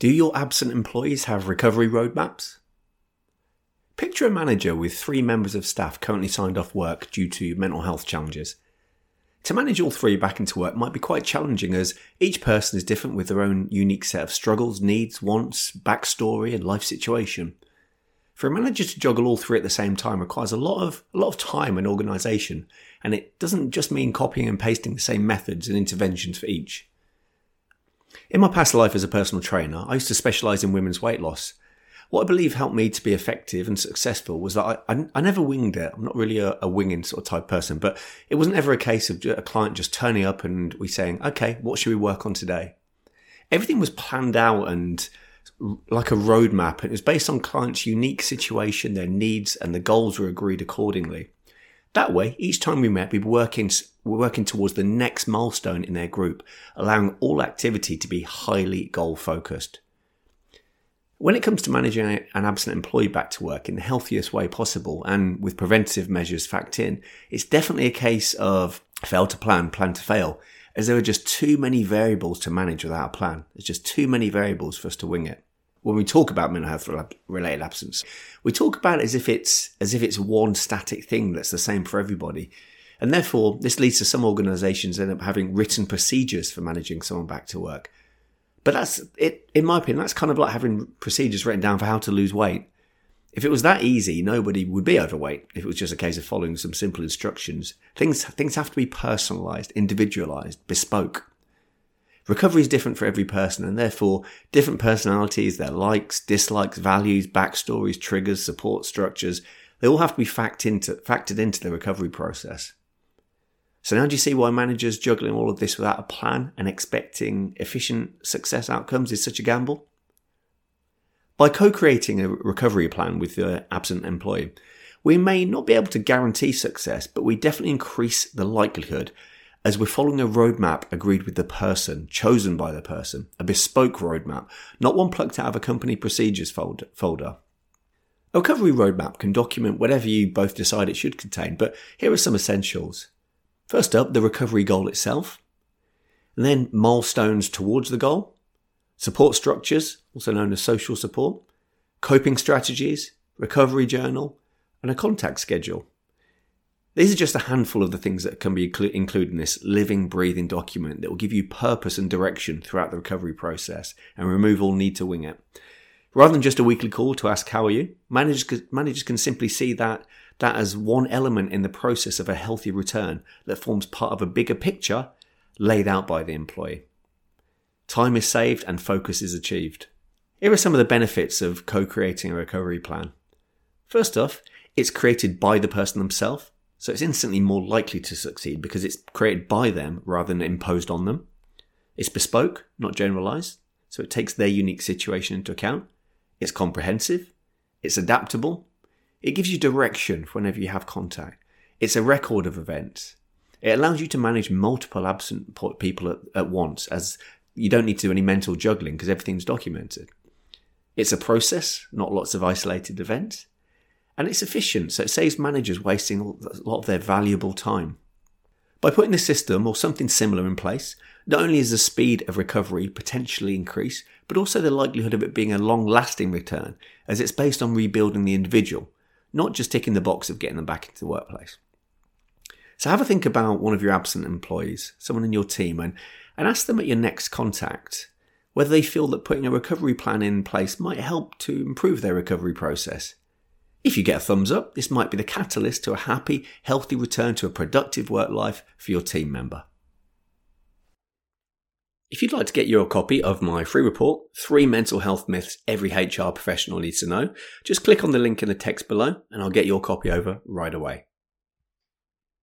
Do your absent employees have recovery roadmaps? Picture a manager with three members of staff currently signed off work due to mental health challenges. To manage all three back into work might be quite challenging as each person is different with their own unique set of struggles, needs, wants, backstory, and life situation. For a manager to juggle all three at the same time requires a lot of a lot of time and organisation, and it doesn't just mean copying and pasting the same methods and interventions for each. In my past life as a personal trainer, I used to specialise in women's weight loss. What I believe helped me to be effective and successful was that I, I, I never winged it. I'm not really a, a, winging sort of type person, but it wasn't ever a case of a client just turning up and we saying, okay, what should we work on today? Everything was planned out and like a roadmap. It was based on clients' unique situation, their needs, and the goals were agreed accordingly. That way, each time we met, we were working, we were working towards the next milestone in their group, allowing all activity to be highly goal focused. When it comes to managing an absent employee back to work in the healthiest way possible and with preventive measures factored in, it's definitely a case of fail to plan, plan to fail, as there are just too many variables to manage without a plan. There's just too many variables for us to wing it when we talk about mental health related absence, we talk about it as if it's as if it's one static thing that's the same for everybody. And therefore, this leads to some organisations end up having written procedures for managing someone back to work. But that's it. In my opinion, that's kind of like having procedures written down for how to lose weight. If it was that easy, nobody would be overweight. If it was just a case of following some simple instructions, things things have to be personalised, individualised, bespoke. Recovery is different for every person, and therefore, different personalities, their likes, dislikes, values, backstories, triggers, support structures, they all have to be factored into, factored into the recovery process. So now do you see why managers juggling all of this without a plan and expecting efficient success outcomes is such a gamble? By co-creating a recovery plan with the absent employee, we may not be able to guarantee success, but we definitely increase the likelihood as we're following a roadmap agreed with the person, chosen by the person, a bespoke roadmap, not one plucked out of a company procedures folder. A recovery roadmap can document whatever you both decide it should contain, but here are some essentials. First up, the recovery goal itself, and then milestones towards the goal, support structures, also known as social support, coping strategies, recovery journal, and a contact schedule. These are just a handful of the things that can be included in this living, breathing document that will give you purpose and direction throughout the recovery process and remove all need to wing it. Rather than just a weekly call to ask how are you, managers, managers can simply see that that as one element in the process of a healthy return that forms part of a bigger picture laid out by the employee. Time is saved and focus is achieved. Here are some of the benefits of co-creating a recovery plan. First off, it's created by the person themselves so it's instantly more likely to succeed because it's created by them rather than imposed on them. It's bespoke, not generalized, so it takes their unique situation into account. It's comprehensive. It's adaptable. It gives you direction whenever you have contact. It's a record of events. It allows you to manage multiple absent people at, at once as you don't need to do any mental juggling because everything's documented. It's a process, not lots of isolated events and it's efficient, so it saves managers wasting a lot of their valuable time. By putting this system or something similar in place, not only is the speed of recovery potentially increased, but also the likelihood of it being a long lasting return, as it's based on rebuilding the individual, not just ticking the box of getting them back into the workplace. So have a think about one of your absent employees, someone in your team, and, and ask them at your next contact whether they feel that putting a recovery plan in place might help to improve their recovery process. If you get a thumbs up, this might be the catalyst to a happy, healthy return to a productive work life for your team member. If you'd like to get your copy of my free report, Three Mental Health Myths Every HR Professional Needs to Know, just click on the link in the text below and I'll get your copy over right away.